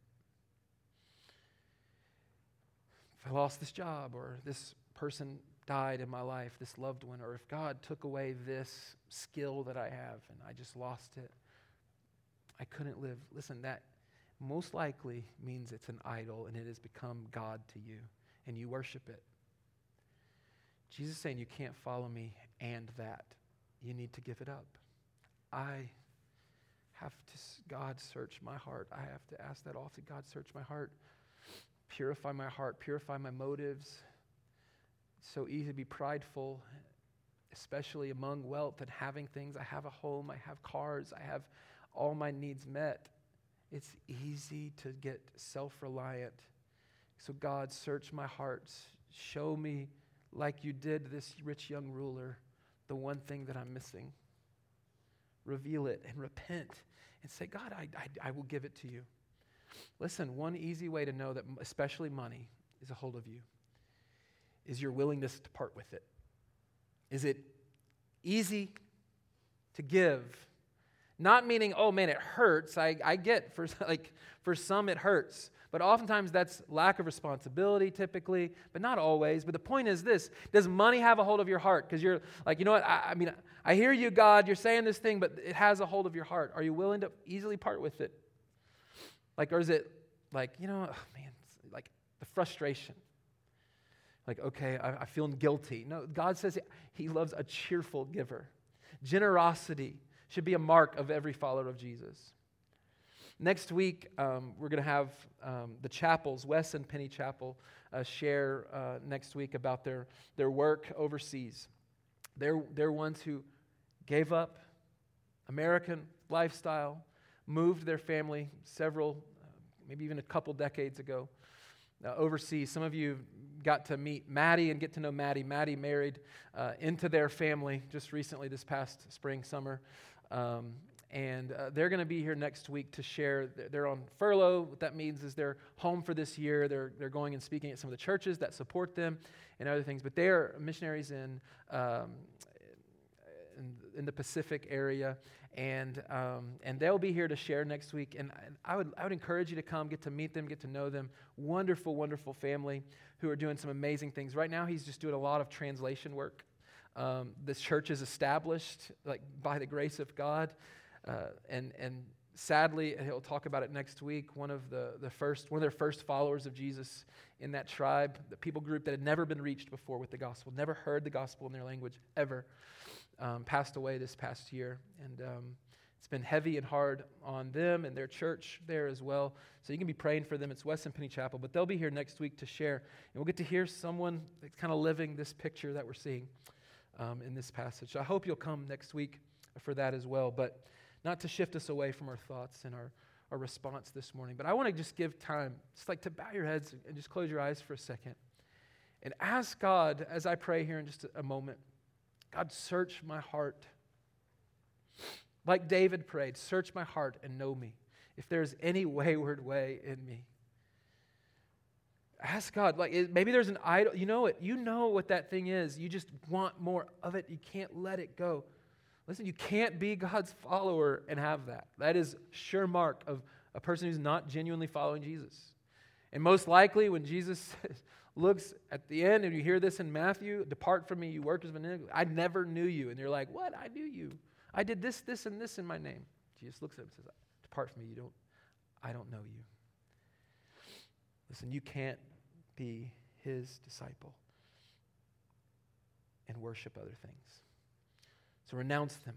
Speaker 1: If I lost this job or this person died in my life, this loved one, or if God took away this skill that I have and I just lost it, I couldn't live. Listen, that most likely means it's an idol and it has become God to you and you worship it. Jesus saying you can't follow me and that. You need to give it up. I have to, God, search my heart. I have to ask that often God, search my heart. Purify my heart, purify my motives. It's so easy to be prideful, especially among wealth and having things. I have a home, I have cars, I have all my needs met. It's easy to get self reliant. So, God, search my heart. Show me, like you did this rich young ruler, the one thing that I'm missing. Reveal it and repent and say, God, I, I, I will give it to you. Listen, one easy way to know that, especially money, is a hold of you is your willingness to part with it. Is it easy to give? Not meaning, oh man, it hurts. I, I get for *laughs* like for some it hurts. But oftentimes that's lack of responsibility typically, but not always. But the point is this does money have a hold of your heart? Because you're like, you know what? I, I mean, I hear you, God, you're saying this thing, but it has a hold of your heart. Are you willing to easily part with it? Like, or is it like, you know, oh, man, like the frustration? Like, okay, I, I'm feeling guilty. No, God says He loves a cheerful giver. Generosity should be a mark of every follower of Jesus. Next week, um, we're going to have um, the chapels, Wes and Penny Chapel, uh, share uh, next week about their, their work overseas. They're, they're ones who gave up American lifestyle, moved their family several, uh, maybe even a couple decades ago, uh, overseas. Some of you got to meet Maddie and get to know Maddie. Maddie married uh, into their family just recently, this past spring, summer. Um, and uh, they're going to be here next week to share. They're on furlough. What that means is they're home for this year. They're, they're going and speaking at some of the churches that support them and other things. But they are missionaries in, um, in, in, the Pacific area. And, um, and they'll be here to share next week. And I would, I would encourage you to come, get to meet them, get to know them. Wonderful, wonderful family who are doing some amazing things. Right now, he's just doing a lot of translation work. Um, this church is established like by the grace of God, uh, and and sadly, he'll talk about it next week. One of the the first one of their first followers of Jesus in that tribe, the people group that had never been reached before with the gospel, never heard the gospel in their language ever, um, passed away this past year, and. Um, it's been heavy and hard on them and their church there as well. So you can be praying for them. It's Wes and Penny Chapel, but they'll be here next week to share. And we'll get to hear someone that's kind of living this picture that we're seeing um, in this passage. I hope you'll come next week for that as well, but not to shift us away from our thoughts and our, our response this morning. But I want to just give time, just like to bow your heads and just close your eyes for a second and ask God, as I pray here in just a moment, God, search my heart. Like David prayed, search my heart and know me. If there's any wayward way in me, ask God. Like maybe there's an idol. You know it. You know what that thing is. You just want more of it. You can't let it go. Listen, you can't be God's follower and have that. That is sure mark of a person who's not genuinely following Jesus. And most likely, when Jesus *laughs* looks at the end, and you hear this in Matthew, "Depart from me, you workers of iniquity. I never knew you." And you're like, "What? I knew you." I did this, this, and this in my name. Jesus looks at him and says, Depart from me, you don't, I don't know you. Listen, you can't be his disciple and worship other things. So renounce them.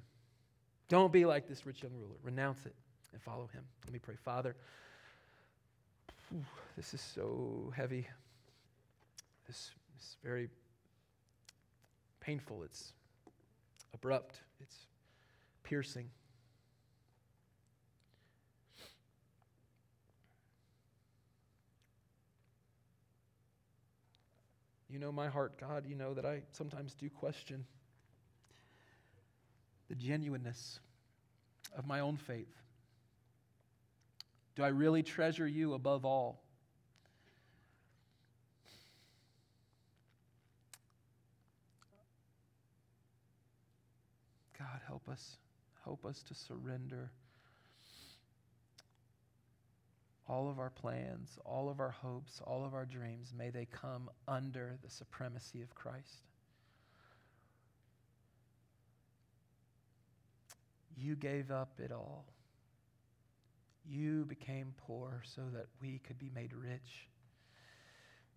Speaker 1: Don't be like this rich young ruler. Renounce it and follow him. Let me pray. Father, this is so heavy. This is very painful. It's abrupt. It's piercing. You know my heart, God. You know that I sometimes do question the genuineness of my own faith. Do I really treasure you above all? God, help us. Help us to surrender all of our plans, all of our hopes, all of our dreams. May they come under the supremacy of Christ. You gave up it all. You became poor so that we could be made rich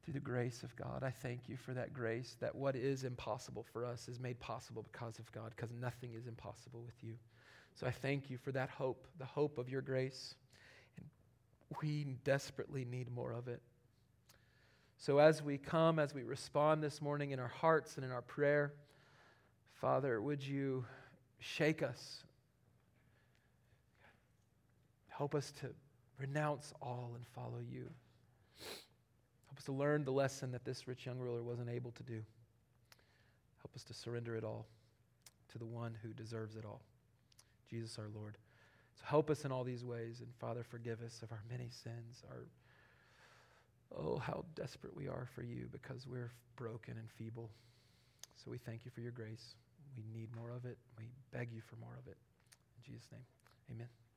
Speaker 1: through the grace of God. I thank you for that grace, that what is impossible for us is made possible because of God, because nothing is impossible with you. So I thank you for that hope, the hope of your grace. We desperately need more of it. So as we come, as we respond this morning in our hearts and in our prayer, Father, would you shake us Help us to renounce all and follow you. Help us to learn the lesson that this rich young ruler wasn't able to do. Help us to surrender it all to the one who deserves it all, Jesus our Lord. So help us in all these ways, and Father, forgive us of our many sins, our oh, how desperate we are for you because we're broken and feeble. So we thank you for your grace. We need more of it. We beg you for more of it. In Jesus' name, amen.